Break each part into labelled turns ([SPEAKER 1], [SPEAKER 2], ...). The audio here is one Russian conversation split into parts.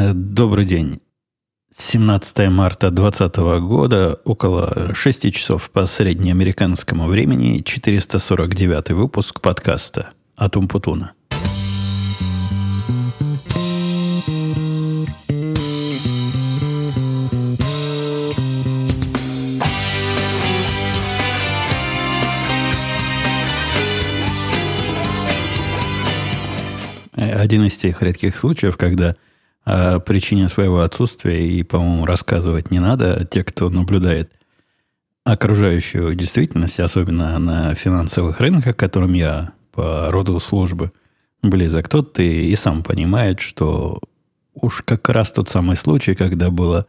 [SPEAKER 1] Э, добрый день. 17 марта 2020 года, около 6 часов по среднеамериканскому времени, 449 выпуск подкаста «Атум Путуна». Один из тех редких случаев, когда о причине своего отсутствия и, по-моему, рассказывать не надо. Те, кто наблюдает окружающую действительность, особенно на финансовых рынках, которым я по роду службы близок, тот и, и сам понимает, что уж как раз тот самый случай, когда было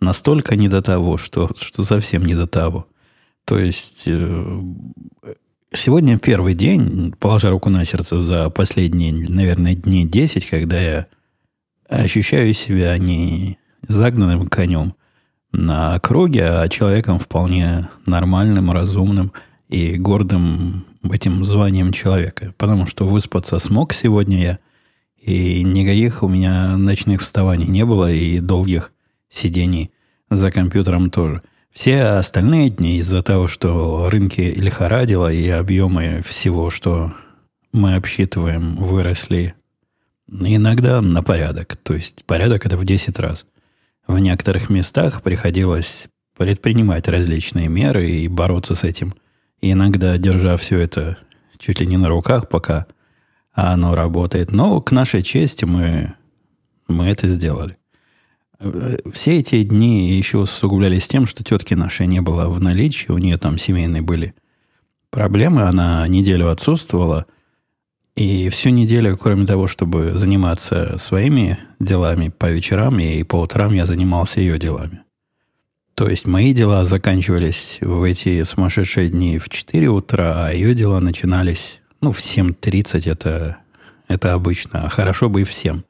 [SPEAKER 1] настолько не до того, что, что совсем не до того. То есть э, сегодня первый день, положа руку на сердце за последние, наверное, дней 10, когда я ощущаю себя не загнанным конем на круге, а человеком вполне нормальным, разумным и гордым этим званием человека. Потому что выспаться смог сегодня я, и никаких у меня ночных вставаний не было, и долгих сидений за компьютером тоже. Все остальные дни из-за того, что рынки лихорадило, и объемы всего, что мы обсчитываем, выросли Иногда на порядок. То есть порядок это в 10 раз. В некоторых местах приходилось предпринимать различные меры и бороться с этим. И иногда держа все это чуть ли не на руках, пока оно работает. Но к нашей чести мы, мы это сделали. Все эти дни еще усугублялись тем, что тетки нашей не было в наличии, у нее там семейные были проблемы, она неделю отсутствовала, и всю неделю, кроме того, чтобы заниматься своими делами по вечерам и по утрам, я занимался ее делами. То есть мои дела заканчивались в эти сумасшедшие дни в 4 утра, а ее дела начинались ну, в 7.30, это, это обычно, а хорошо бы и в 7.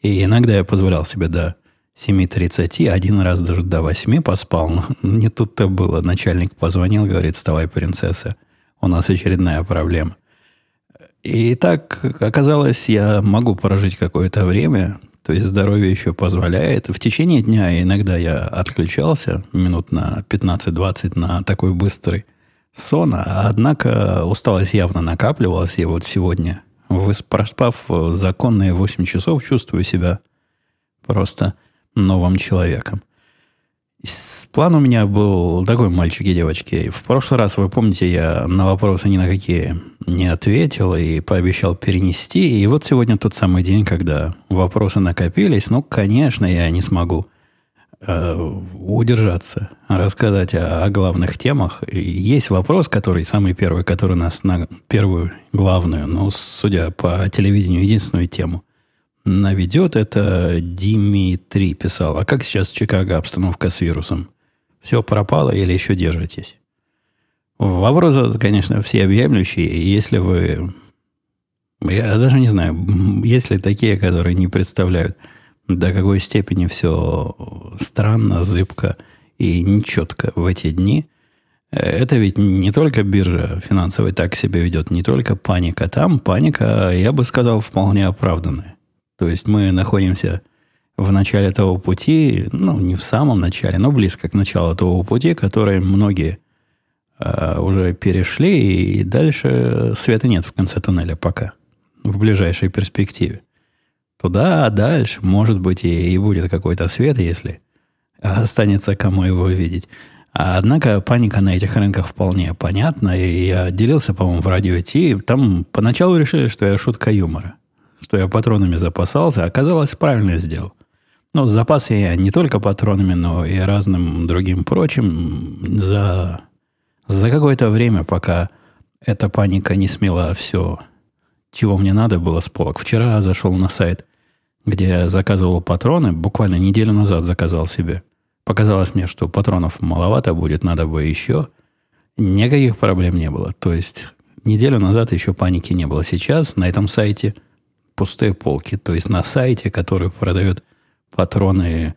[SPEAKER 1] И иногда я позволял себе до 7.30, один раз даже до 8 поспал, но не тут-то было. Начальник позвонил, говорит, вставай, принцесса, у нас очередная проблема. И так оказалось, я могу прожить какое-то время, то есть здоровье еще позволяет. В течение дня иногда я отключался минут на 15-20 на такой быстрый сон, однако усталость явно накапливалась, и вот сегодня, проспав законные 8 часов, чувствую себя просто новым человеком. План у меня был такой, мальчики и девочки. В прошлый раз, вы помните, я на вопросы ни на какие не ответил и пообещал перенести. И вот сегодня тот самый день, когда вопросы накопились. Ну, конечно, я не смогу э, удержаться, рассказать о, о главных темах. И есть вопрос, который самый первый, который нас на первую главную, ну, судя по телевидению, единственную тему – наведет, это Димитрий писал. А как сейчас в Чикаго обстановка с вирусом? Все пропало или еще держитесь? Вопросы, конечно, все объемлющие. Если вы... Я даже не знаю, есть ли такие, которые не представляют, до какой степени все странно, зыбко и нечетко в эти дни. Это ведь не только биржа финансовая так себя ведет, не только паника. Там паника, я бы сказал, вполне оправданная. То есть мы находимся в начале того пути, ну, не в самом начале, но близко к началу того пути, который многие э, уже перешли, и дальше света нет в конце туннеля пока, в ближайшей перспективе. Туда, а дальше, может быть, и, и будет какой-то свет, если останется кому его видеть. А, однако паника на этих рынках вполне понятна. И я делился, по-моему, в радио Ти. Там поначалу решили, что я шутка юмора что я патронами запасался, оказалось, правильно сделал. Но запасы я не только патронами, но и разным другим прочим за, за какое-то время, пока эта паника не смела все, чего мне надо было с полок. Вчера зашел на сайт, где я заказывал патроны, буквально неделю назад заказал себе. Показалось мне, что патронов маловато будет, надо бы еще. Никаких проблем не было. То есть неделю назад еще паники не было. Сейчас на этом сайте – пустые полки. То есть на сайте, который продает патроны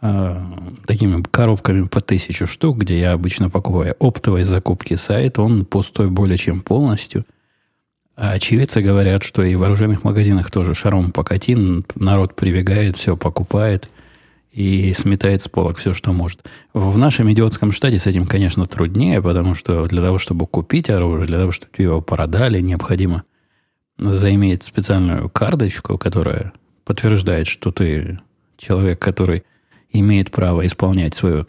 [SPEAKER 1] э, такими коробками по тысячу штук, где я обычно покупаю оптовые закупки сайт, он пустой более чем полностью. А очевидцы говорят, что и в оружейных магазинах тоже шаром покати, народ прибегает, все покупает и сметает с полок все, что может. В нашем идиотском штате с этим, конечно, труднее, потому что для того, чтобы купить оружие, для того, чтобы его продали, необходимо заиметь специальную карточку, которая подтверждает, что ты человек, который имеет право исполнять свою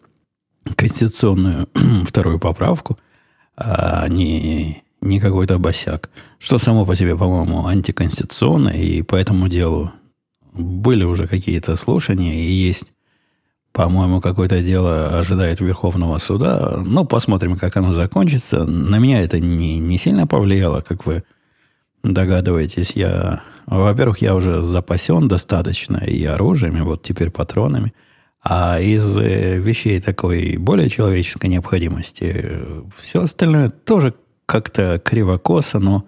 [SPEAKER 1] конституционную вторую поправку, а не, не какой-то босяк. Что само по себе, по-моему, антиконституционно, и по этому делу были уже какие-то слушания, и есть, по-моему, какое-то дело ожидает Верховного суда. Ну, посмотрим, как оно закончится. На меня это не, не сильно повлияло, как вы догадываетесь. Я, во-первых, я уже запасен достаточно и оружием, и вот теперь патронами. А из э, вещей такой более человеческой необходимости э, все остальное тоже как-то криво-косо, но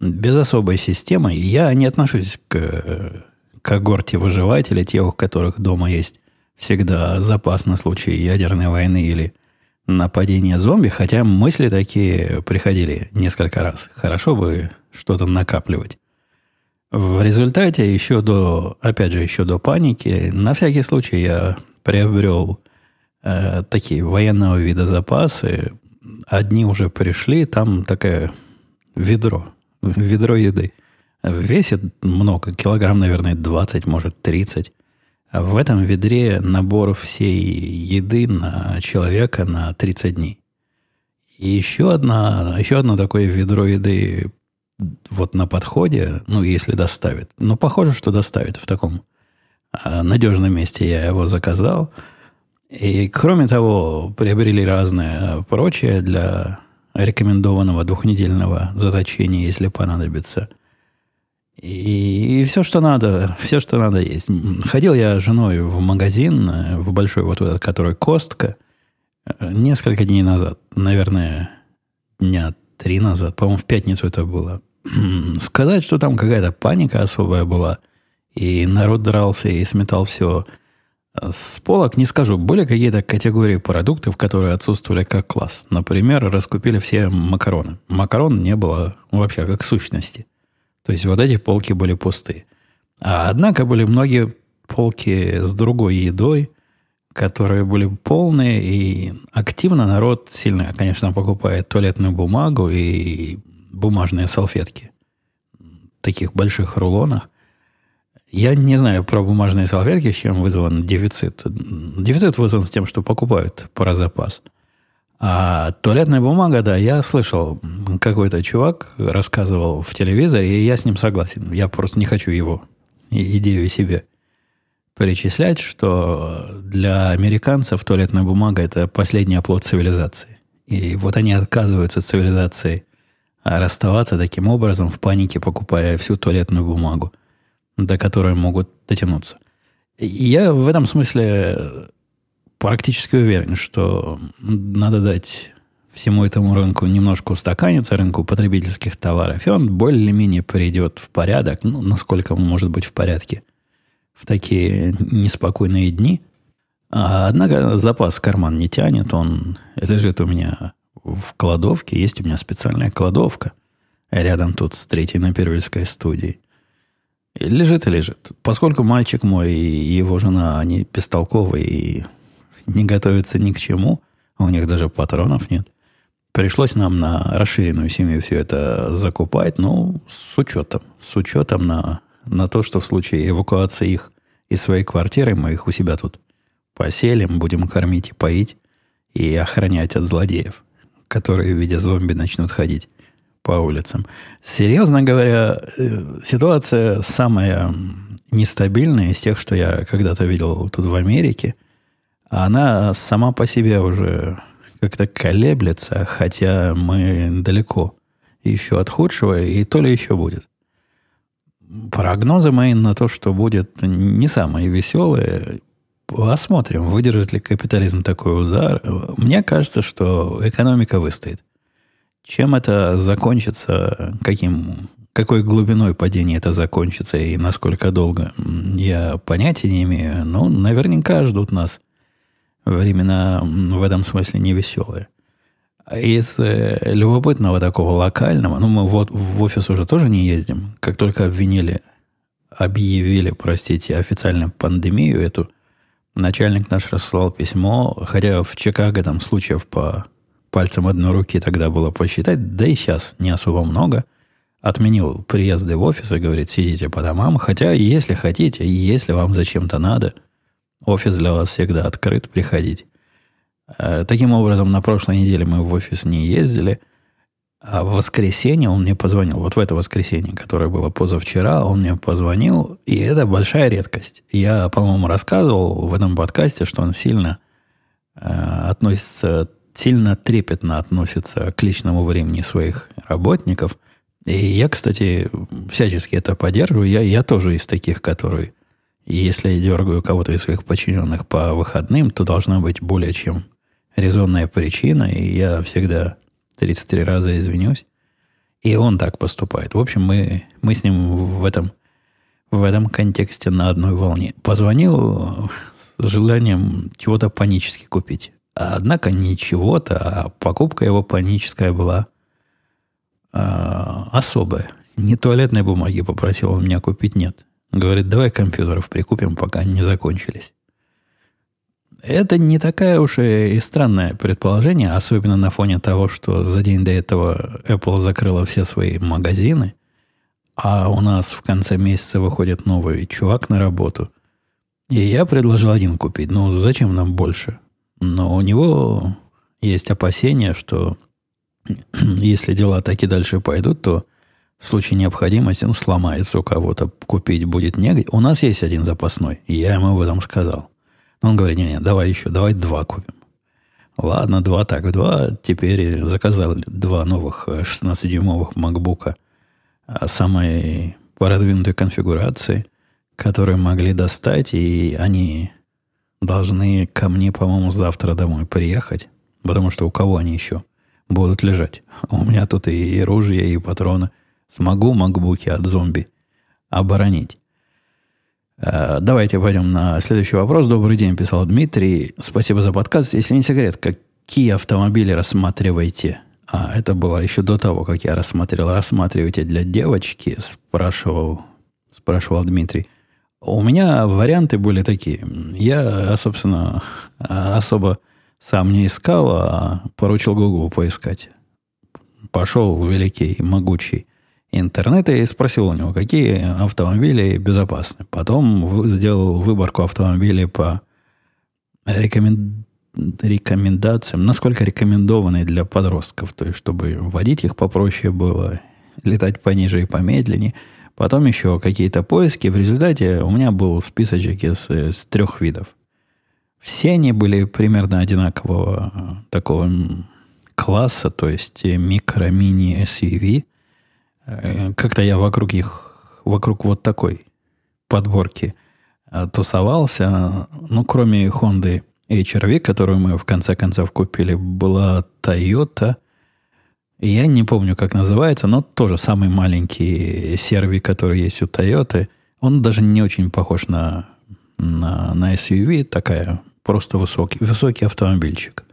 [SPEAKER 1] без особой системы. Я не отношусь к э, когорте выживателей, тех, у которых дома есть всегда запас на случай ядерной войны или нападения зомби, хотя мысли такие приходили несколько раз. Хорошо бы что-то накапливать. В результате еще до, опять же, еще до паники, на всякий случай я приобрел э, такие военного вида запасы. Одни уже пришли, там такое ведро, ведро еды. Весит много, килограмм, наверное, 20, может, 30. А в этом ведре набор всей еды на человека на 30 дней. И еще, одна, еще одно такое ведро еды вот на подходе, ну, если доставит. Ну, похоже, что доставит в таком а, надежном месте я его заказал. И, кроме того, приобрели разное прочее для рекомендованного двухнедельного заточения, если понадобится. И, и все, что надо, все, что надо есть. Ходил я с женой в магазин, э, в большой вот этот, который Костка, э, несколько дней назад, наверное, дня три назад, по-моему, в пятницу это было. Сказать, что там какая-то паника особая была, и народ дрался и сметал все с полок, не скажу. Были какие-то категории продуктов, которые отсутствовали как класс. Например, раскупили все макароны. Макарон не было вообще как сущности. То есть вот эти полки были пустые. А однако были многие полки с другой едой, которые были полные, и активно народ сильно, конечно, покупает туалетную бумагу и бумажные салфетки. Таких больших рулонах. Я не знаю про бумажные салфетки, с чем вызван дефицит. Дефицит вызван с тем, что покупают про запас. А туалетная бумага, да, я слышал, какой-то чувак рассказывал в телевизоре, и я с ним согласен. Я просто не хочу его идею себе перечислять, что для американцев туалетная бумага – это последний оплот цивилизации. И вот они отказываются от цивилизации расставаться таким образом в панике, покупая всю туалетную бумагу до которой могут дотянуться. Я в этом смысле практически уверен, что надо дать всему этому рынку немножко устаканиться, рынку потребительских товаров, и он более-менее придет в порядок, ну, насколько он может быть в порядке в такие неспокойные дни. А, однако запас карман не тянет, он лежит у меня в кладовке, есть у меня специальная кладовка рядом тут с третьей на Первильской студией. Лежит и лежит. Поскольку мальчик мой и его жена, они бестолковые и не готовятся ни к чему, у них даже патронов нет, пришлось нам на расширенную семью все это закупать, ну, с учетом. С учетом на, на то, что в случае эвакуации их из своей квартиры мы их у себя тут поселим, будем кормить и поить и охранять от злодеев, которые в виде зомби начнут ходить по улицам. Серьезно говоря, э, ситуация самая нестабильная из тех, что я когда-то видел тут в Америке. Она сама по себе уже как-то колеблется, хотя мы далеко еще от худшего, и то ли еще будет. Прогнозы мои на то, что будет не самые веселые. Посмотрим, выдержит ли капитализм такой удар. Мне кажется, что экономика выстоит. Чем это закончится, каким, какой глубиной падения это закончится и насколько долго, я понятия не имею. Но наверняка ждут нас времена в этом смысле невеселые. Из э, любопытного такого локального, ну, мы вот в офис уже тоже не ездим. Как только обвинили, объявили, простите, официально пандемию эту, начальник наш рассылал письмо, хотя в Чикаго там случаев по пальцам одной руки тогда было посчитать, да и сейчас не особо много. Отменил приезды в офис и говорит, сидите по домам, хотя если хотите, если вам зачем-то надо, офис для вас всегда открыт, приходить. Э, таким образом, на прошлой неделе мы в офис не ездили, а в воскресенье он мне позвонил. Вот в это воскресенье, которое было позавчера, он мне позвонил, и это большая редкость. Я, по-моему, рассказывал в этом подкасте, что он сильно э, относится, сильно трепетно относится к личному времени своих работников. И я, кстати, всячески это поддерживаю. Я, я тоже из таких, которые, если я дергаю кого-то из своих подчиненных по выходным, то должна быть более чем резонная причина, и я всегда 33 раза извинюсь. И он так поступает. В общем, мы, мы с ним в этом, в этом контексте на одной волне. Позвонил с желанием чего-то панически купить. Однако не чего-то, а покупка его паническая была э, особая. Не туалетной бумаги попросил он меня купить, нет. Говорит, давай компьютеров прикупим, пока не закончились. Это не такая уж и странное предположение, особенно на фоне того, что за день до этого Apple закрыла все свои магазины, а у нас в конце месяца выходит новый чувак на работу. И я предложил один купить. Ну, зачем нам больше? Но у него есть опасения, что если дела так и дальше пойдут, то в случае необходимости, ну, сломается у кого-то, купить будет негде. У нас есть один запасной, и я ему об этом сказал. Но он говорит, не-не, давай еще, давай два купим. Ладно, два так, два. Теперь заказал два новых 16-дюймовых MacBook а, самой продвинутой конфигурации, которые могли достать, и они должны ко мне, по-моему, завтра домой приехать, потому что у кого они еще будут лежать? У меня тут и, и ружья, и патроны. Смогу макбуки от зомби оборонить. Э, давайте пойдем на следующий вопрос. Добрый день, писал Дмитрий. Спасибо за подкаст. Если не секрет, какие автомобили рассматриваете? А, это было еще до того, как я рассматривал. Рассматриваете для девочки? Спрашивал, спрашивал Дмитрий. У меня варианты были такие. Я, собственно, особо сам не искал, а поручил Гуглу поискать. Пошел великий, могучий интернета и спросил у него, какие автомобили безопасны. Потом сделал выборку автомобилей по рекомен... рекомендациям, насколько рекомендованы для подростков, то есть чтобы водить их попроще было, летать пониже и помедленнее. Потом еще какие-то поиски. В результате у меня был списочек из, из трех видов. Все они были примерно одинакового э, такого класса, то есть Э, как-то я вокруг их, вокруг вот такой подборки э, тусовался. Ну, кроме Honda HRV, которую мы в конце концов купили, была Toyota. Я не помню, как называется, но тоже самый маленький серви, который есть у Toyota. Он даже не очень похож на, на, на SUV, такая просто высокий, высокий автомобильчик.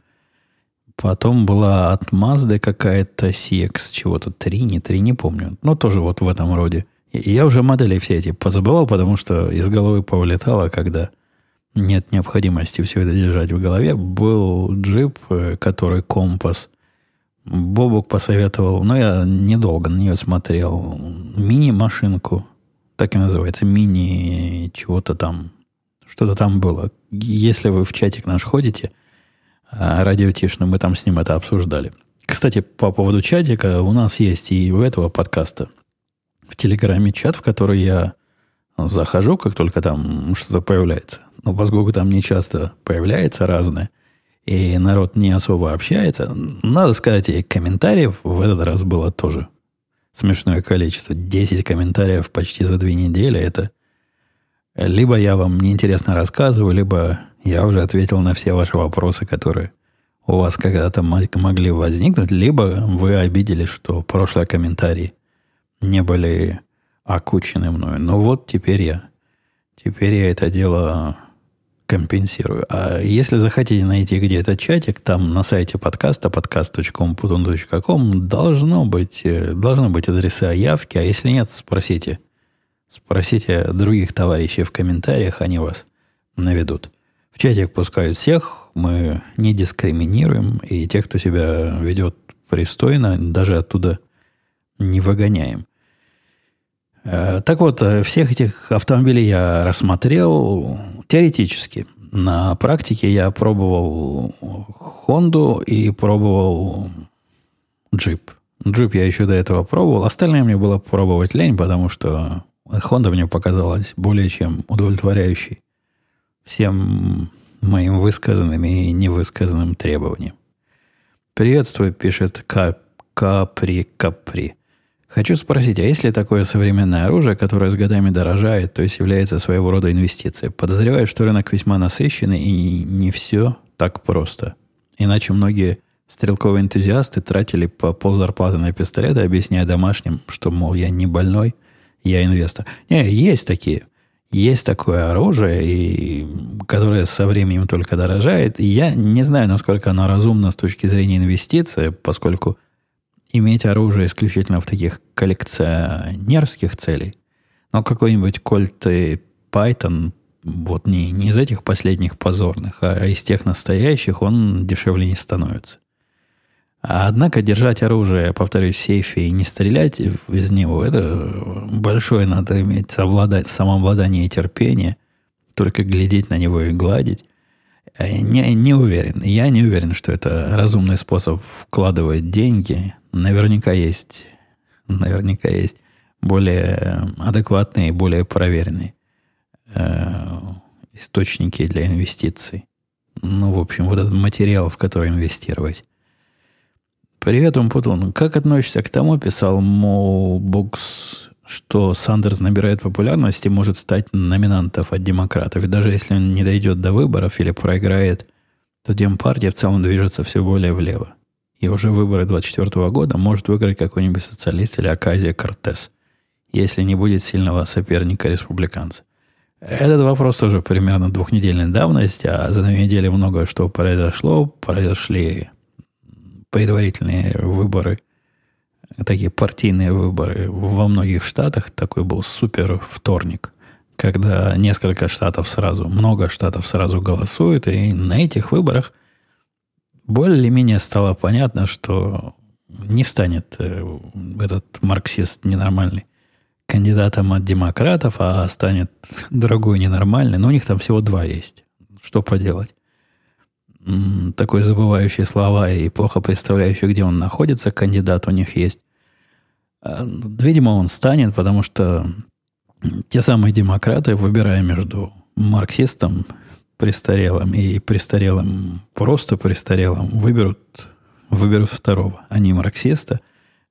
[SPEAKER 1] Потом была от Mazda какая-то CX чего-то 3, не 3, не помню. Но тоже вот в этом роде. Я уже модели все эти позабывал, потому что из головы повылетало, когда нет необходимости все это держать в голове. Был джип, э, который компас. Бобук посоветовал, но я недолго на нее смотрел. Мини-машинку, так и называется, мини чего-то там. Что-то там было. Если вы в чатик наш ходите – а, радиотишно, мы там с ним это обсуждали. Кстати, по поводу чатика, у нас есть и у этого подкаста в Телеграме чат, в который я захожу, как только там что-то появляется. Но поскольку там не часто появляется разное, и народ не особо общается, надо сказать, и комментариев в этот раз было тоже смешное количество. 10 комментариев почти за две недели. Это либо я вам неинтересно рассказываю, либо я уже ответил на все ваши вопросы, которые у вас когда-то могли возникнуть, либо вы обиделись, что прошлые комментарии не были окучены мною. Но вот теперь я, теперь я это дело компенсирую. А если захотите найти где-то чатик, там на сайте подкаста podcast.com должно быть, э, должно быть адреса явки, а если нет, спросите. Спросите других товарищей в комментариях, они вас наведут. В чатик пускают всех, мы не дискриминируем, и тех, кто себя ведет пристойно, даже оттуда не выгоняем. Э, так вот, э, всех этих автомобилей я рассмотрел теоретически. На практике я пробовал Хонду и пробовал джип. Джип я еще до этого пробовал. Остальное мне было пробовать лень, потому что Honda мне показалась более чем удовлетворяющей всем моим высказанным и невысказанным требованиям. Приветствую, пишет Капри Капри. Хочу спросить, а есть ли такое современное оружие, которое с годами дорожает, то есть является своего рода инвестицией? Подозреваю, что рынок весьма насыщенный и не все так просто. Иначе многие стрелковые энтузиасты тратили по ползарплаты на пистолеты, объясняя домашним, что, мол, я не больной, я инвестор. Не, есть такие. Есть такое оружие, и, которое со временем только дорожает. И я не знаю, насколько оно разумно с точки зрения инвестиций, поскольку иметь оружие исключительно в таких коллекционерских целей. Но какой-нибудь Colt и Python, вот не, не из этих последних позорных, а из тех настоящих, он дешевле не становится. Однако держать оружие, повторюсь, в сейфе и не стрелять из него, это большое надо иметь совладать, самообладание и терпение, только глядеть на него и гладить. Не, не уверен. Я не уверен, что это разумный способ вкладывать деньги наверняка есть, наверняка есть более адекватные более проверенные э, источники для инвестиций. Ну, в общем, вот этот материал, в который инвестировать. Привет, Умпутун. Как относишься к тому, писал Молбукс, что Сандерс набирает популярность и может стать номинантов от демократов. И даже если он не дойдет до выборов или проиграет, то Демпартия в целом движется все более влево и уже выборы 2024 года может выиграть какой-нибудь социалист или Аказия Кортес, если не будет сильного соперника республиканца. Этот вопрос тоже примерно двухнедельной давности, а за две недели многое что произошло. Произошли предварительные выборы, такие партийные выборы во многих штатах. Такой был супер вторник, когда несколько штатов сразу, много штатов сразу голосуют, и на этих выборах – более-менее стало понятно, что не станет э, этот марксист ненормальный кандидатом от демократов, а станет другой ненормальный. Но у них там всего два есть. Что поделать? Такой забывающий слова и плохо представляющий, где он находится, кандидат у них есть. А, видимо, он станет, потому что те самые демократы, выбирая между марксистом престарелым и престарелым, просто престарелым, выберут, выберут второго, а не марксиста.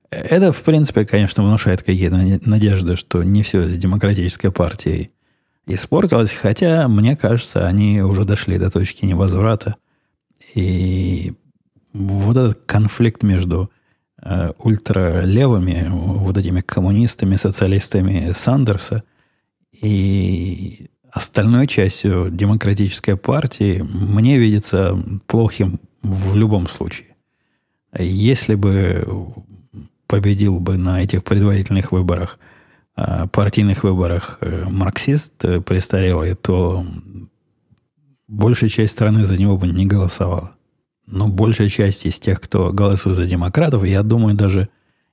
[SPEAKER 1] Это, в принципе, конечно, внушает какие-то надежды, что не все с демократической партией испортилось, хотя, мне кажется, они уже дошли до точки невозврата. И вот этот конфликт между э, ультралевыми, вот этими коммунистами, социалистами Сандерса и остальной частью демократической партии мне видится плохим в любом случае. Если бы победил бы на этих предварительных выборах, а, партийных выборах э, марксист э, престарелый, то большая часть страны за него бы не голосовала. Но большая часть из тех, кто голосует за демократов, я думаю, даже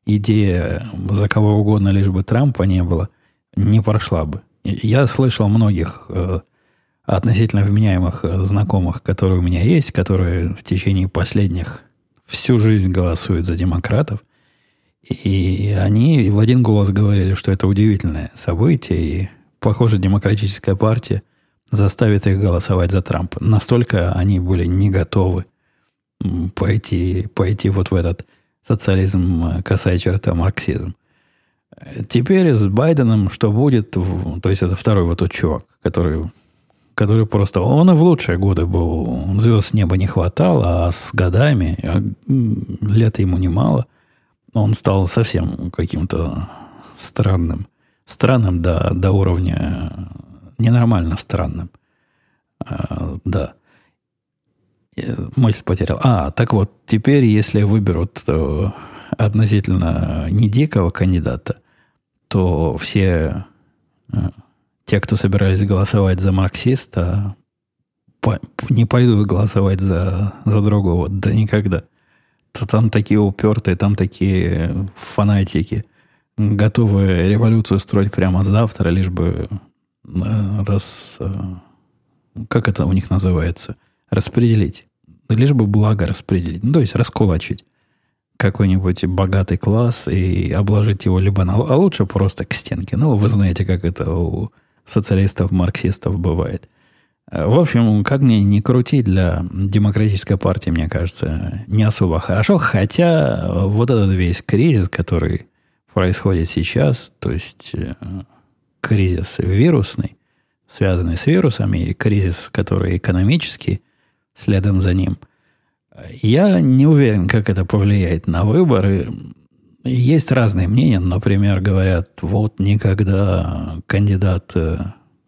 [SPEAKER 1] идея за кого угодно, лишь бы Трампа не было, не прошла бы. Я слышал многих э, относительно вменяемых э, знакомых, которые у меня есть, которые в течение последних всю жизнь голосуют за демократов. И они в один голос говорили, что это удивительное событие, и, похоже, демократическая партия заставит их голосовать за Трампа. Настолько они были не готовы пойти, пойти вот в этот социализм, э, касая черта марксизм. Теперь с Байденом что будет? То есть это второй вот тот чувак, который, который просто... Он и в лучшие годы был. Звезд с неба не хватало, а с годами, а лет ему немало, он стал совсем каким-то странным. Странным до, до уровня ненормально странным. А, да. Мысль потерял. А, так вот, теперь, если выберут то относительно не дикого кандидата, то все э, те, кто собирались голосовать за марксиста, по, не пойдут голосовать за, за другого. Да никогда. То там такие упертые, там такие фанатики, готовые революцию строить прямо завтра, лишь бы э, раз... Э, как это у них называется? Распределить. Лишь бы благо распределить. Ну, то есть раскулачить какой-нибудь богатый класс и обложить его либо на... А лучше просто к стенке. Ну, вы знаете, как это у социалистов, марксистов бывает. Э, в общем, как мне не крути для демократической партии, мне кажется, не особо хорошо. Хотя вот этот весь кризис, который происходит сейчас, то есть э, кризис вирусный, связанный с вирусами, и кризис, который экономический, следом за ним, я не уверен, как это повлияет на выборы. Есть разные мнения. Например, говорят, вот никогда кандидат, э,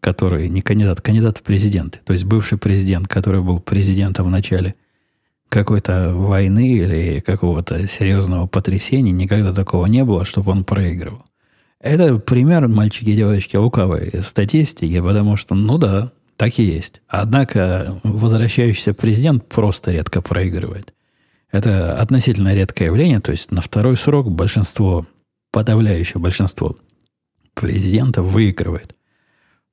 [SPEAKER 1] который не кандидат, кандидат в президенты, то есть бывший президент, который был президентом в начале какой-то войны или какого-то серьезного потрясения, никогда такого не было, чтобы он проигрывал. Это пример, мальчики и девочки, лукавой статистики, потому что, ну да, так и есть. Однако возвращающийся президент просто редко проигрывает. Это относительно редкое явление, то есть на второй срок большинство, подавляющее большинство президентов выигрывает.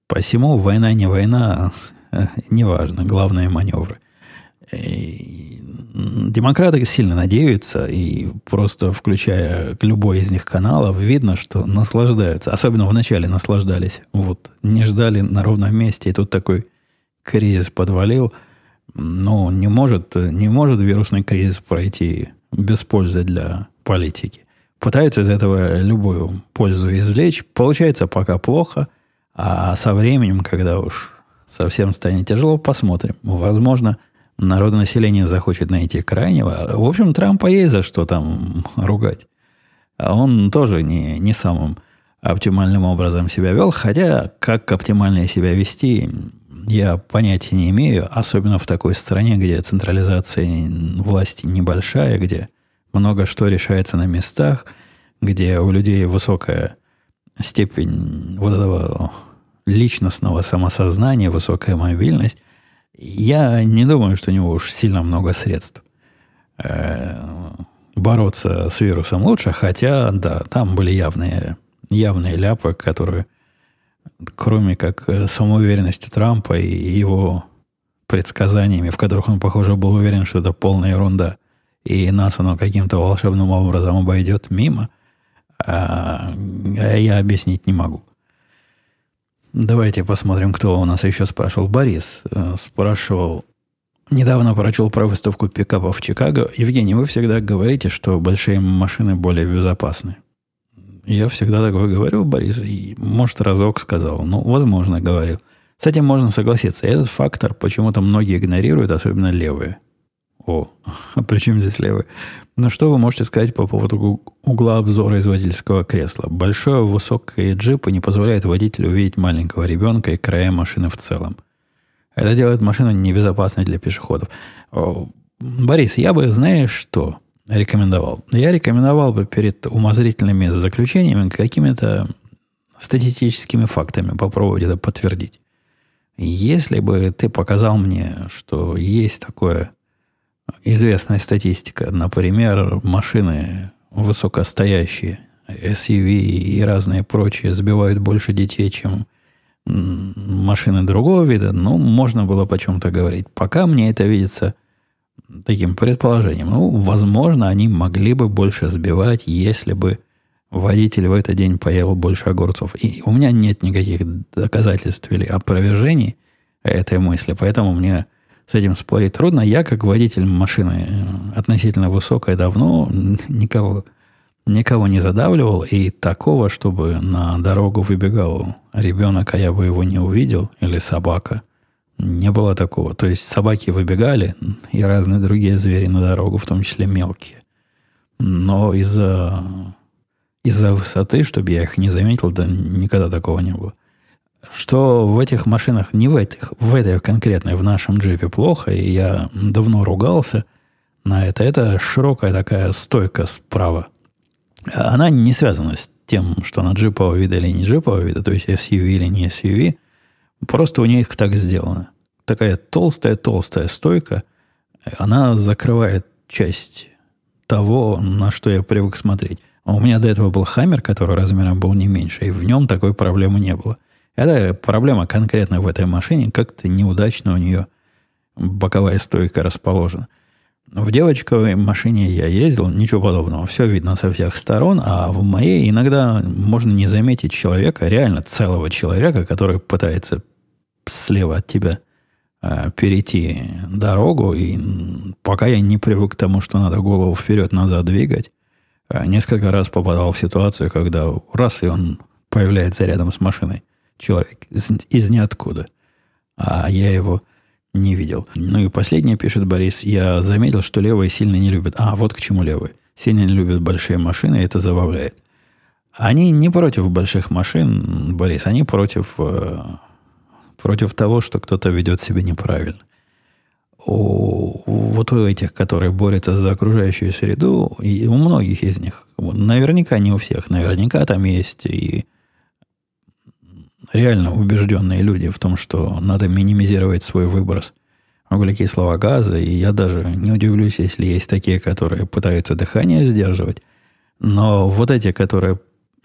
[SPEAKER 1] Посему война не война, э, неважно, главное маневры. И демократы сильно надеются, и просто включая любой из них каналов, видно, что наслаждаются. Особенно в начале наслаждались. Вот не ждали на ровном месте, и тут такой кризис подвалил. Но не может, не может вирусный кризис пройти без пользы для политики. Пытаются из этого любую пользу извлечь. Получается пока плохо, а со временем, когда уж совсем станет тяжело, посмотрим. Возможно, народонаселение захочет найти крайнего. В общем, Трампа есть за что там ругать. А он тоже не, не самым оптимальным образом себя вел, хотя как оптимально себя вести, я понятия не имею, особенно в такой стране, где централизация власти небольшая, где много что решается на местах, где у людей высокая степень вот этого личностного самосознания, высокая мобильность – я не думаю, что у него уж сильно много средств э, бороться с вирусом лучше, хотя, да, там были явные, явные ляпы, которые, кроме как э, самоуверенностью Трампа и его предсказаниями, в которых он, похоже, был уверен, что это полная ерунда, и нас оно каким-то волшебным образом обойдет мимо, а, я объяснить не могу. Давайте посмотрим, кто у нас еще спрашивал. Борис э, спрашивал, недавно прочел про выставку пикапов в Чикаго. Евгений, вы всегда говорите, что большие машины более безопасны. Я всегда такое говорю, Борис, и, может, разок сказал. Ну, возможно, говорил. С этим можно согласиться. Этот фактор почему-то многие игнорируют, особенно левые. О, а при чем здесь левый? Ну, что вы можете сказать по поводу угла обзора из водительского кресла? Большое высокое джипа не позволяет водителю увидеть маленького ребенка и края машины в целом. Это делает машину небезопасной для пешеходов. Борис, я бы, знаешь что, рекомендовал? Я рекомендовал бы перед умозрительными заключениями какими-то статистическими фактами попробовать это подтвердить. Если бы ты показал мне, что есть такое известная статистика. Например, машины высокостоящие, SUV и разные прочие сбивают больше детей, чем машины другого вида. Ну, можно было по чем-то говорить. Пока мне это видится таким предположением. Ну, возможно, они могли бы больше сбивать, если бы водитель в этот день поел больше огурцов. И у меня нет никаких доказательств или опровержений этой мысли, поэтому мне с этим спорить трудно. Я, как водитель машины э, относительно высокой давно, никого, никого не задавливал. И такого, чтобы на дорогу выбегал ребенок, а я бы его не увидел, или собака, не было такого. То есть собаки выбегали, и разные другие звери на дорогу, в том числе мелкие. Но из-за из-за высоты, чтобы я их не заметил, да никогда такого не было. Что в этих машинах, не в этих, в этой конкретной, в нашем джипе плохо, и я давно ругался на это. Это широкая такая стойка справа. Она не связана с тем, что она джипового вида или не джипового вида, то есть SUV или не SUV. Просто у нее так сделано. Такая толстая-толстая стойка, она закрывает часть того, на что я привык смотреть. А у меня до этого был Хаммер, который размером был не меньше, и в нем такой проблемы не было. Это проблема конкретно в этой машине, как-то неудачно у нее боковая стойка расположена. В девочковой машине я ездил, ничего подобного. Все видно со всех сторон, а в моей иногда можно не заметить человека, реально целого человека, который пытается слева от тебя э, перейти дорогу. И пока я не привык к тому, что надо голову вперед-назад двигать, э, несколько раз попадал в ситуацию, когда раз и он появляется рядом с машиной человек из, из ниоткуда. А я его не видел. Ну и последнее, пишет Борис, я заметил, что левые сильно не любят. А, вот к чему левые. Сильно не любят большие машины, и это забавляет. Они не против больших машин, Борис, они против, э, против того, что кто-то ведет себя неправильно. У, вот у этих, которые борются за окружающую среду, и у многих из них, наверняка не у всех, наверняка там есть и реально убежденные люди в том, что надо минимизировать свой выброс углекислого газа. И я даже не удивлюсь, если есть такие, которые пытаются дыхание сдерживать. Но вот эти, которые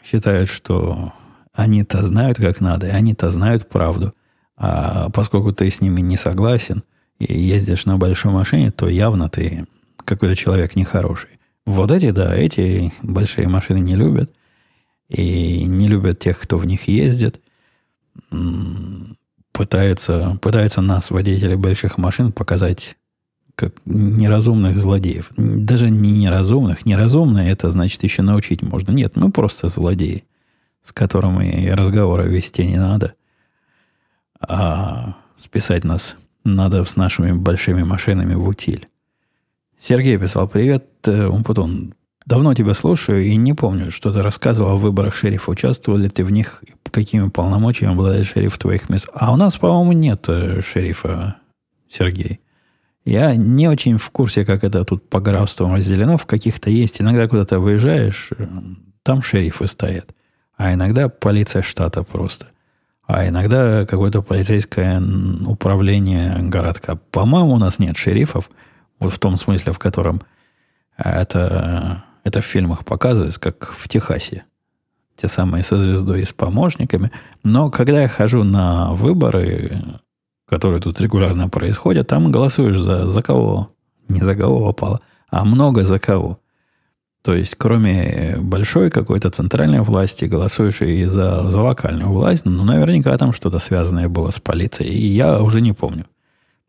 [SPEAKER 1] считают, что они-то знают, как надо, и они-то знают правду. А поскольку ты с ними не согласен и ездишь на большой машине, то явно ты какой-то человек нехороший. Вот эти, да, эти большие машины не любят. И не любят тех, кто в них ездит пытается, пытается нас, водителей больших машин, показать как неразумных злодеев. Даже не неразумных. Неразумные это значит еще научить можно. Нет, мы просто злодеи, с которыми разговора вести не надо. А списать нас надо с нашими большими машинами в утиль. Сергей писал, привет, э, Умпутун. Давно тебя слушаю и не помню, что ты рассказывал о выборах шерифа. Участвовал ли ты в них? Какими полномочиями обладает шериф в твоих местах? А у нас, по-моему, нет э, шерифа, Сергей. Я не очень в курсе, как это тут по графствам разделено. В каких-то есть. Иногда куда-то выезжаешь, э, там шерифы стоят. А иногда полиция штата просто. А иногда какое-то полицейское управление городка. По-моему, у нас нет шерифов. Вот в том смысле, в котором это это в фильмах показывается, как в Техасе. Те самые со звездой и с помощниками. Но когда я хожу на выборы, которые тут регулярно происходят, там голосуешь за, за кого. Не за кого попало, а много за кого. То есть, кроме большой какой-то центральной власти, голосуешь и за, за локальную власть, ну, наверняка там что-то связанное было с полицией. И я уже не помню,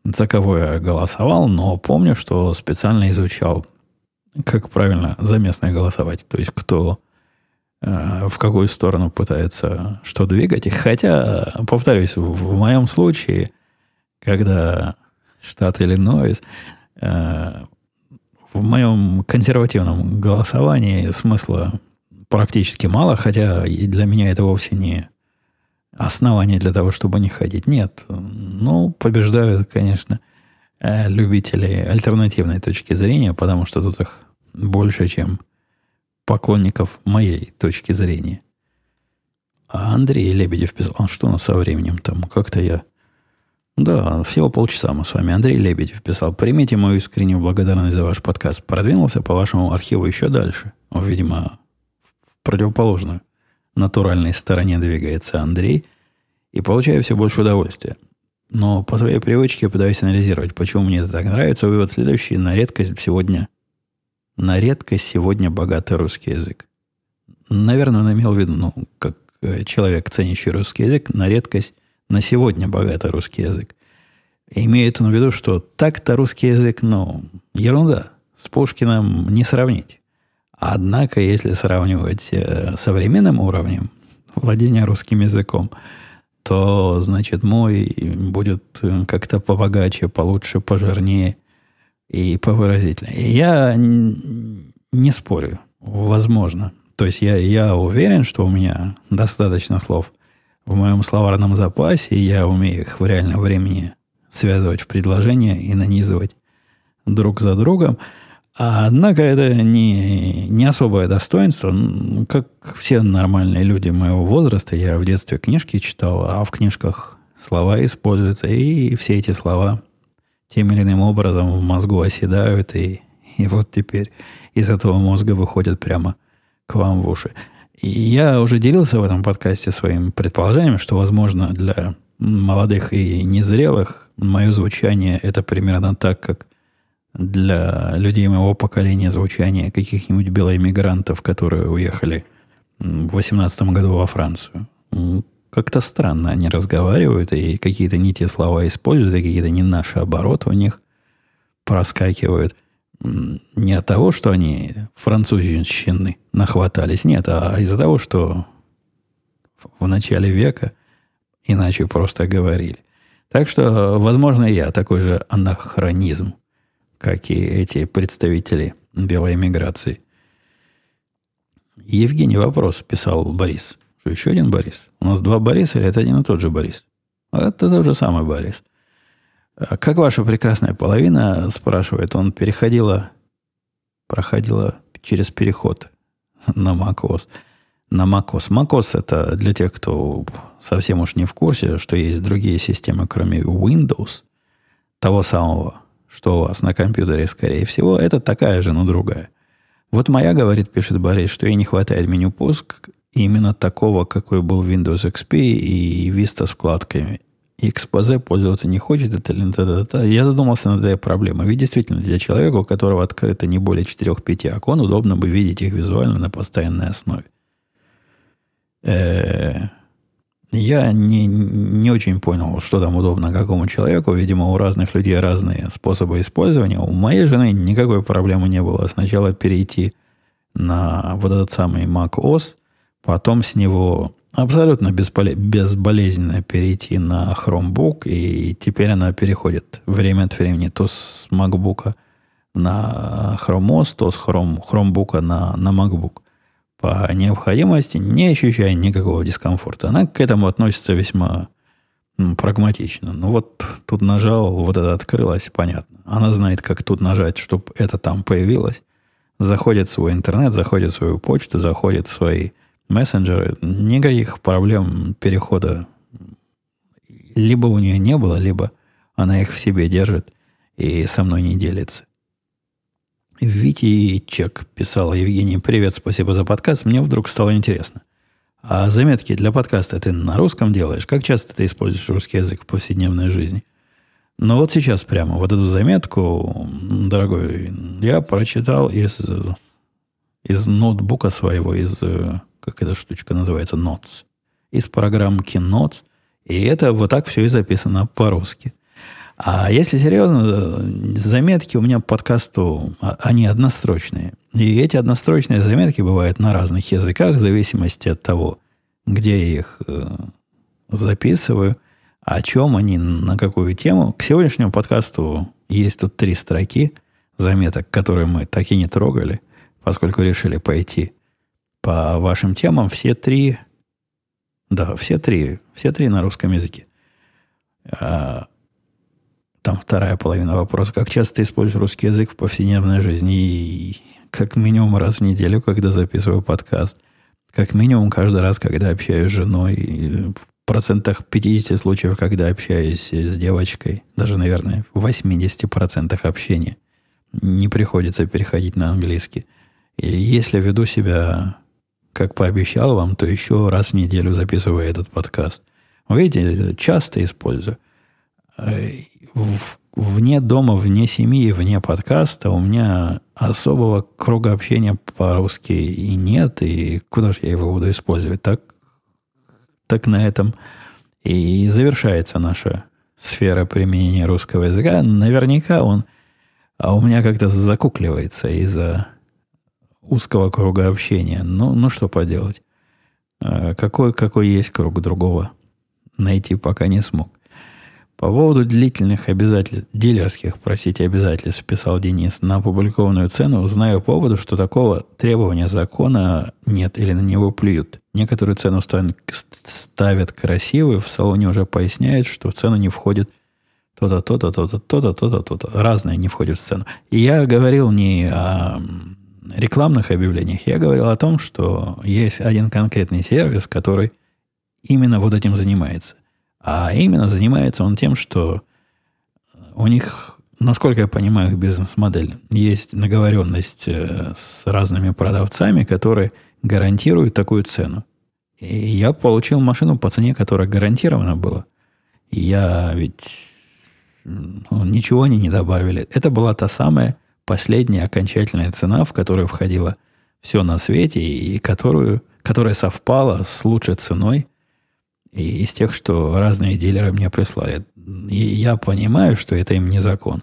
[SPEAKER 1] за кого я голосовал, но помню, что специально изучал как правильно за местное голосовать. То есть, кто э, в какую сторону пытается что двигать. Хотя, повторюсь, в, моем случае, когда штат Иллинойс, э, в моем консервативном голосовании смысла практически мало, хотя для меня это вовсе не основание для того, чтобы не ходить. Нет. Ну, побеждают, конечно, Э, любителей альтернативной точки зрения, потому что тут их больше, чем поклонников моей точки зрения. А Андрей Лебедев писал, а что у нас со временем там? Как-то я... Да, всего полчаса мы с вами. Андрей Лебедев писал, примите мою искреннюю благодарность за ваш подкаст. Продвинулся по вашему архиву еще дальше. Видимо, в противоположную натуральной стороне двигается Андрей. И получаю все больше удовольствия. Но по своей привычке пытаюсь анализировать, почему мне это так нравится. Вывод следующий. На редкость сегодня... На редкость сегодня богатый русский язык. Наверное, он имел в виду, ну, как э, человек, ценящий русский язык, на редкость на сегодня богатый русский язык. Имеет он в виду, что так-то русский язык, ну, ерунда. С Пушкиным не сравнить. Однако, если сравнивать э, современным уровнем владения русским языком – то, значит, мой будет э, как-то побогаче, получше, пожирнее и повыразительнее. Я не спорю. Возможно. То есть я, я уверен, что у меня достаточно слов в моем словарном запасе, и я умею их в реальном времени связывать в предложения и нанизывать друг за другом. А, однако это не, не особое достоинство. Как все нормальные люди моего возраста, я в детстве книжки читал, а в книжках слова используются, и все эти слова тем или иным образом в мозгу оседают, и, и вот теперь из этого мозга выходят прямо к вам в уши. И я уже делился в этом подкасте своим предположением, что, возможно, для молодых и незрелых мое звучание это примерно так, как для людей моего поколения звучание каких-нибудь белоэмигрантов, которые уехали в 18 году во Францию. Как-то странно они разговаривают, и какие-то не те слова используют, и какие-то не наши обороты у них проскакивают. Не от того, что они французщины нахватались, нет, а из-за того, что в начале века иначе просто говорили. Так что, возможно, я такой же анахронизм, как и эти представители белой эмиграции. Евгений вопрос писал Борис. Что, еще один Борис? У нас два Бориса или это один и тот же Борис? Это тот же самый Борис. А как ваша прекрасная половина, спрашивает, он переходила, проходила через переход на macOS. На macOS. macOS это для тех, кто совсем уж не в курсе, что есть другие системы, кроме Windows, того самого, что у вас на компьютере, скорее всего, это такая же, но другая. Вот моя, говорит, пишет Борис, что ей не хватает меню пуск именно такого, какой был Windows XP и Vista с вкладками. Экспозе пользоваться не хочет, это, это, Я задумался над этой проблемой. Ведь действительно, для человека, у которого открыто не более 4-5 окон, удобно бы видеть их визуально на постоянной основе. Э-э- я не, не очень понял, что там удобно какому человеку. Видимо, у разных людей разные способы использования. У моей жены никакой проблемы не было сначала перейти на вот этот самый Mac OS, потом с него абсолютно бесполе- безболезненно перейти на Chromebook, и теперь она переходит время от времени то с MacBook на Chrome OS, то с Chrome, Chromebook на, на MacBook. По необходимости, не ощущая никакого дискомфорта. Она к этому относится весьма ну, прагматично. Ну вот тут нажал, вот это открылось, понятно. Она знает, как тут нажать, чтобы это там появилось. Заходит в свой интернет, заходит в свою почту, заходит в свои мессенджеры, никаких проблем перехода либо у нее не было, либо она их в себе держит и со мной не делится. Витичек писал Евгений, привет, спасибо за подкаст. Мне вдруг стало интересно. А заметки для подкаста ты на русском делаешь? Как часто ты используешь русский язык в повседневной жизни? Ну вот сейчас прямо вот эту заметку, дорогой, я прочитал из, из ноутбука своего, из как эта штучка называется, Notes, из программки Notes, и это вот так все и записано по-русски. А если серьезно, заметки у меня по подкасту, а, они однострочные. И эти однострочные заметки бывают на разных языках, в зависимости от того, где я их э, записываю, о чем они, на какую тему. К сегодняшнему подкасту есть тут три строки заметок, которые мы так и не трогали, поскольку решили пойти по вашим темам все три, да, все три, все три на русском языке. Там вторая половина вопроса. Как часто ты используешь русский язык в повседневной жизни? И как минимум раз в неделю, когда записываю подкаст. Как минимум каждый раз, когда общаюсь с женой. И в процентах 50 случаев, когда общаюсь с девочкой. Даже, наверное, в 80% общения. Не приходится переходить на английский. И если веду себя как пообещал вам, то еще раз в неделю записываю этот подкаст. Видите, часто использую. Вне дома, вне семьи, вне подкаста у меня особого круга общения по-русски и нет. И куда же я его буду использовать? Так, так на этом и завершается наша сфера применения русского языка. Наверняка он а у меня как-то закукливается из-за узкого круга общения. Ну, ну что поделать. А, какой, какой есть круг другого найти пока не смог. По поводу длительных обязательств, дилерских, простите, обязательств, писал Денис, на опубликованную цену знаю поводу, что такого требования закона нет или на него плюют. Некоторую цену ставят красивую, в салоне уже поясняют, что в цену не входит то-то, то-то, то-то, то-то, то-то, то-то. Разные не входят в цену. И я говорил не о рекламных объявлениях, я говорил о том, что есть один конкретный сервис, который именно вот этим занимается. А именно занимается он тем, что у них, насколько я понимаю, их бизнес-модель, есть наговоренность э, с разными продавцами, которые гарантируют такую цену. И я получил машину по цене, которая гарантирована была. Я ведь ну, ничего они не добавили. Это была та самая последняя окончательная цена, в которую входило все на свете, и которую, которая совпала с лучшей ценой – и из тех, что разные дилеры мне прислали. И я понимаю, что это им не закон.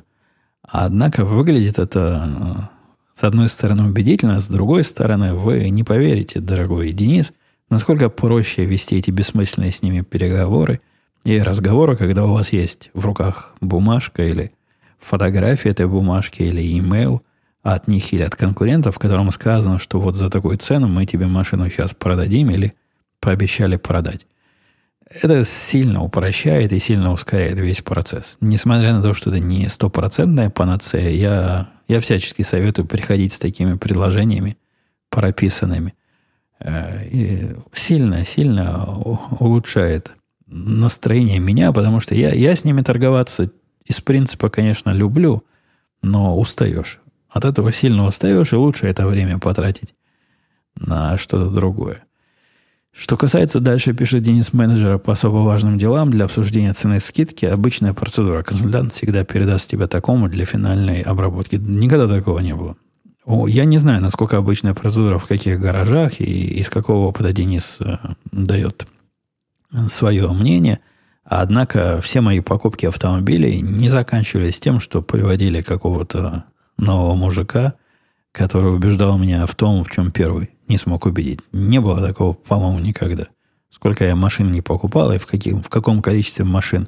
[SPEAKER 1] Однако выглядит это, с одной стороны, убедительно, с другой стороны, вы не поверите, дорогой Денис, насколько проще вести эти бессмысленные с ними переговоры и разговоры, когда у вас есть в руках бумажка или фотография этой бумажки или имейл от них или от конкурентов, в котором сказано, что вот за такую цену мы тебе машину сейчас продадим или пообещали продать. Это сильно упрощает и сильно ускоряет весь процесс. Несмотря на то, что это не стопроцентная панацея, я, я всячески советую приходить с такими предложениями прописанными. Э, и сильно, сильно улучшает настроение меня, потому что я, я с ними торговаться из принципа, конечно, люблю, но устаешь. От этого сильно устаешь, и лучше это время потратить на что-то другое. Что касается дальше, пишет Денис менеджера по особо важным делам для обсуждения цены скидки, обычная процедура. Консультант всегда передаст тебя такому для финальной обработки. Никогда такого не было. Я не знаю, насколько обычная процедура в каких гаражах и из какого опыта Денис э, дает свое мнение. Однако все мои покупки автомобилей не заканчивались тем, что приводили какого-то нового мужика, который убеждал меня в том, в чем первый не смог убедить. Не было такого, по-моему, никогда. Сколько я машин не покупал и в, каких, в каком количестве машин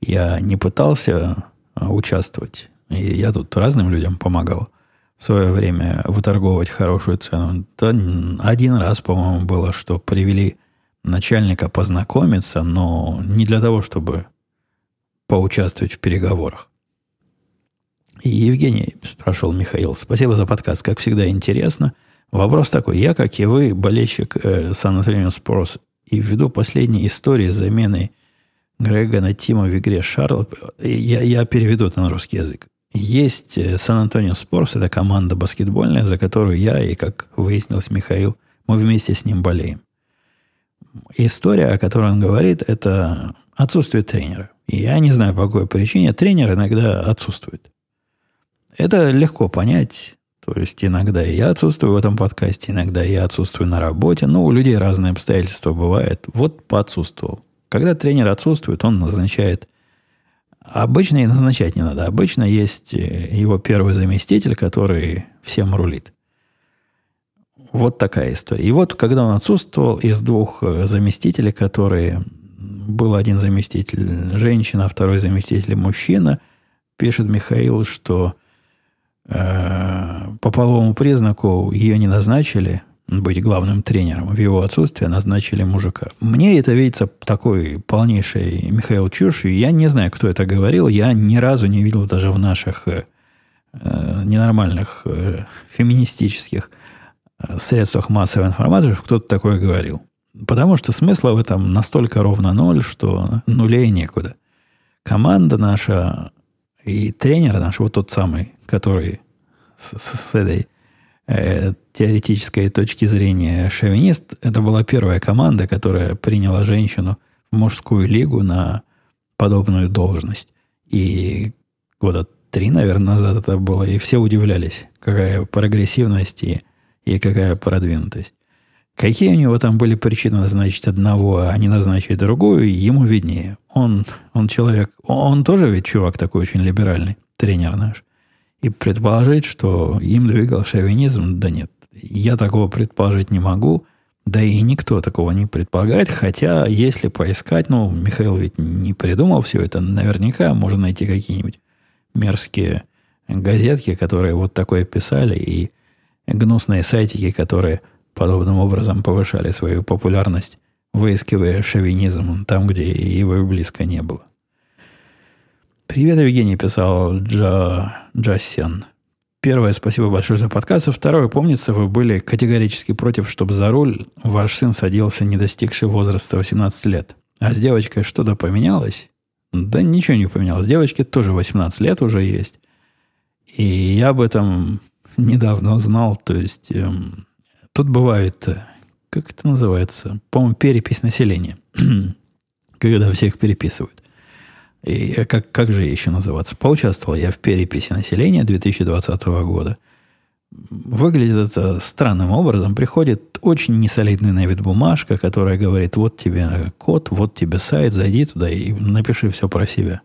[SPEAKER 1] я не пытался а, участвовать. И я тут разным людям помогал в свое время выторговывать хорошую цену. То один раз, по-моему, было, что привели начальника познакомиться, но не для того, чтобы поучаствовать в переговорах. И Евгений спрашивал Михаил, спасибо за подкаст, как всегда интересно – Вопрос такой. Я, как и вы, болельщик э, Сан-Антонио Спорс, и ввиду последней истории замены Грега на Тима в игре Шарл, я, я переведу это на русский язык. Есть э, Сан-Антонио Спорс, это команда баскетбольная, за которую я и, как выяснилось, Михаил, мы вместе с ним болеем. История, о которой он говорит, это отсутствие тренера. И я не знаю, по какой причине тренер иногда отсутствует. Это легко понять. То есть иногда я отсутствую в этом подкасте, иногда я отсутствую на работе. Ну, у людей разные обстоятельства бывают. Вот поотсутствовал. Когда тренер отсутствует, он назначает... Обычно и назначать не надо. Обычно есть э, его первый заместитель, который всем рулит. Вот такая история. И вот, когда он отсутствовал, из двух э, заместителей, которые... Был один заместитель женщина, второй заместитель мужчина, пишет Михаил, что по половому признаку ее не назначили быть главным тренером. В его отсутствие назначили мужика. Мне это видится такой полнейшей Михаил чушью. Я не знаю, кто это говорил. Я ни разу не видел даже в наших э, э ненормальных э, феминистических э, средствах массовой информации, что кто-то такое говорил. Потому что смысла в этом настолько ровно ноль, что нулей некуда. Команда наша и тренер наш, вот тот самый, который с, с этой э, теоретической точки зрения шовинист, это была первая команда, которая приняла женщину в мужскую лигу на подобную должность. И года три, наверное, назад это было, и все удивлялись, какая прогрессивность и, и какая продвинутость. Какие у него там были причины назначить одного, а не назначить другую, ему виднее. Он, он человек, он тоже ведь чувак такой очень либеральный, тренер наш. И предположить, что им двигал шовинизм, да нет. Я такого предположить не могу. Да и никто такого не предполагает, хотя если поискать, ну, Михаил ведь не придумал все это, наверняка можно найти какие-нибудь мерзкие газетки, которые вот такое писали, и гнусные сайтики, которые подобным образом повышали свою популярность, выискивая шовинизм там, где его и близко не было. Привет, Евгений, писал Джа, Джасен. Первое, спасибо большое за подкаст. А второе, помнится, вы были категорически против, чтобы за руль ваш сын садился, не достигший возраста 18 лет. А с девочкой что-то поменялось? Да ничего не поменялось. Девочке тоже 18 лет уже есть. И я об этом недавно узнал. То есть, эм, тут бывает, э, как это называется? По-моему, перепись населения. Когда всех переписывают. И э, как, как же еще называться? Поучаствовал я в переписи населения 2020 года. Выглядит это странным образом. Приходит очень несолидный на вид бумажка, которая говорит, вот тебе код, вот тебе сайт, зайди туда и напиши все про себя.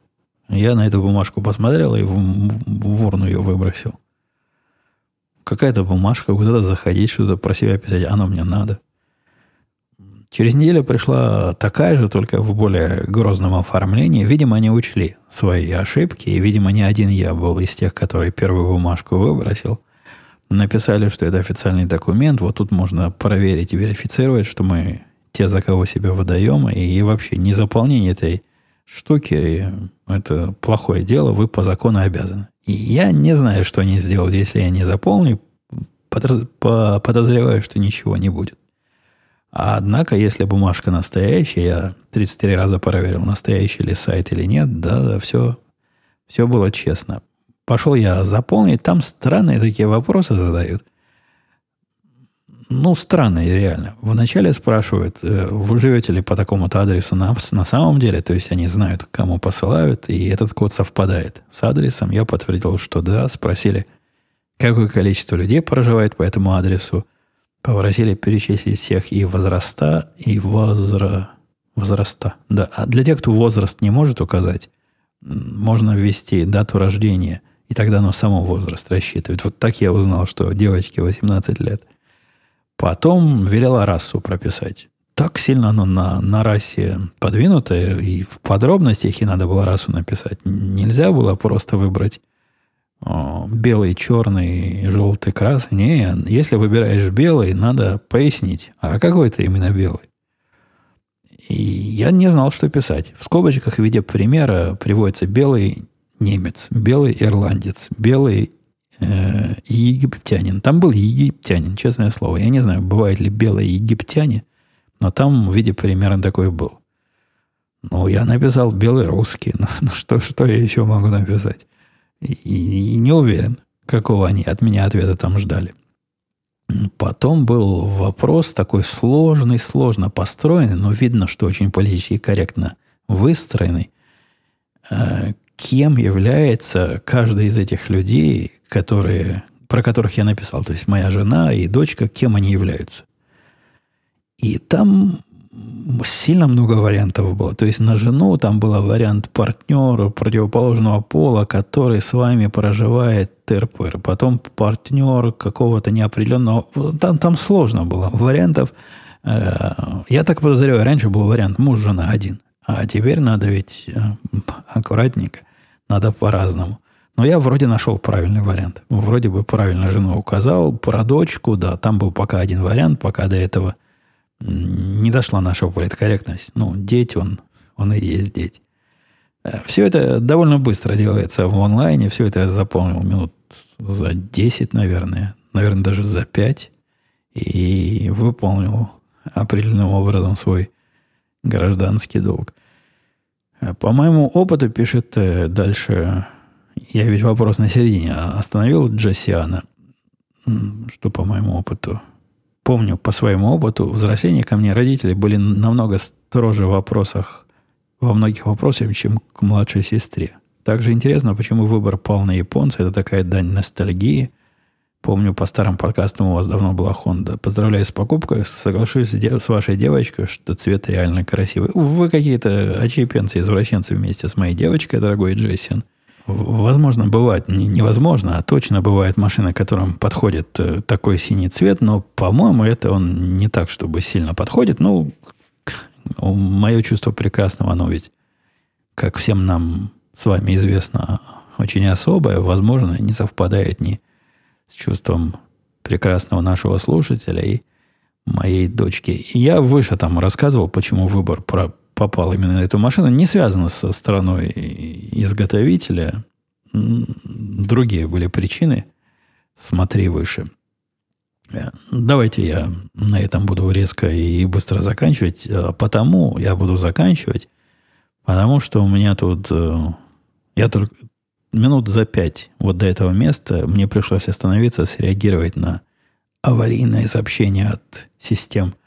[SPEAKER 1] Я на эту бумажку посмотрел и в, в урну ее выбросил. Какая-то бумажка, куда-то заходить, что-то про себя писать, оно мне надо. Через неделю пришла такая же, только в более грозном оформлении. Видимо, они учли свои ошибки, и, видимо, не один я был из тех, который первую бумажку выбросил. Написали, что это официальный документ, вот тут можно проверить и верифицировать, что мы те, за кого себя выдаем, и, и вообще незаполнение этой штуки – это плохое дело, вы по закону обязаны. И я не знаю, что они сделают, если я не заполню. Подозреваю, что ничего не будет. А однако, если бумажка настоящая, я 33 раза проверил, настоящий ли сайт или нет, да, да, все, все было честно. Пошел я заполнить, там странные такие вопросы задают. Ну, странные, реально. Вначале спрашивают, э, вы живете ли по такому-то адресу на, на самом деле, то есть они знают, кому посылают, и этот код совпадает с адресом. Я подтвердил, что да. Спросили, какое количество людей проживает по этому адресу. Попросили перечислить всех и возраста, и возра... возраста. Да. А для тех, кто возраст не может указать, можно ввести дату рождения, и тогда оно само возраст рассчитывает. Вот так я узнал, что девочке 18 лет. Потом велела расу прописать. Так сильно оно на, на расе подвинутое, и в подробностях и надо было расу написать. Нельзя было просто выбрать белый, черный, желтый, красный. Не, если выбираешь белый, надо пояснить, а какой это именно белый. И я не знал, что писать. В скобочках в виде примера приводится белый немец, белый ирландец, белый э, египтянин. Там был египтянин, честное слово. Я не знаю, бывают ли белые египтяне, но там в виде примера такой был. Ну, я написал белый русский. Ну, ну что, что я еще могу написать? И, и не уверен, какого они от меня ответа там ждали. Потом был вопрос такой сложный, сложно построенный, но видно, что очень политически корректно выстроенный. Э, кем является каждый из этих людей, которые, про которых я написал, то есть моя жена и дочка, кем они являются? И там сильно много вариантов было. То есть на жену там был вариант партнера противоположного пола, который с вами проживает ТРПР. Потом партнер какого-то неопределенного... Там, там сложно было. Вариантов... Э, я так подозреваю, раньше был вариант муж-жена один. А теперь надо ведь э, аккуратненько. Надо по-разному. Но я вроде нашел правильный вариант. Вроде бы правильно жену указал. Про дочку, да, там был пока один вариант, пока до этого – не дошла наша политкорректность. Ну, дети он, он и есть дети. Э, все это довольно быстро делается в онлайне. Все это я заполнил минут за 10, наверное. Наверное, даже за 5. И выполнил определенным образом свой гражданский долг. Э, по моему опыту, пишет э, дальше, я ведь вопрос на середине остановил Джассиана. Что по моему опыту? Помню по своему опыту, взросления ко мне родители были намного строже в вопросах, во многих вопросах, чем к младшей сестре. Также интересно, почему выбор пал на японца. Это такая дань ностальгии. Помню, по старым подкастам у вас давно была Honda. Поздравляю с покупкой. Соглашусь с вашей девочкой, что цвет реально красивый. Вы какие-то очепенцы, извращенцы вместе с моей девочкой, дорогой Джессин. Возможно, бывает, невозможно, а точно бывает машина, которым подходит э, такой синий цвет, но, по-моему, это он не так, чтобы сильно подходит. Ну, мое чувство прекрасного, оно ведь, как всем нам с вами известно, очень особое, возможно, не совпадает ни с чувством прекрасного нашего слушателя и моей дочки. И я выше там рассказывал, почему выбор про попал именно на эту машину, не связано со страной изготовителя. Другие были причины. Смотри выше. Э, давайте я на этом буду резко и быстро заканчивать. Э, потому я буду заканчивать, потому что у меня тут... Э, я только минут за пять вот до этого места мне пришлось остановиться, среагировать на аварийное сообщение от систем –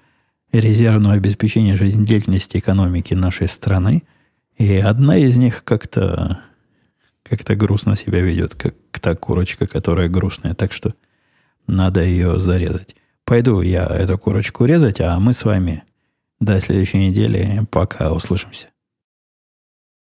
[SPEAKER 1] резервного обеспечения жизнедеятельности экономики нашей страны. И одна из них как-то как-то грустно себя ведет, как та курочка, которая грустная. Так что надо ее зарезать. Пойду я эту курочку резать, а мы с вами до следующей недели. Пока услышимся.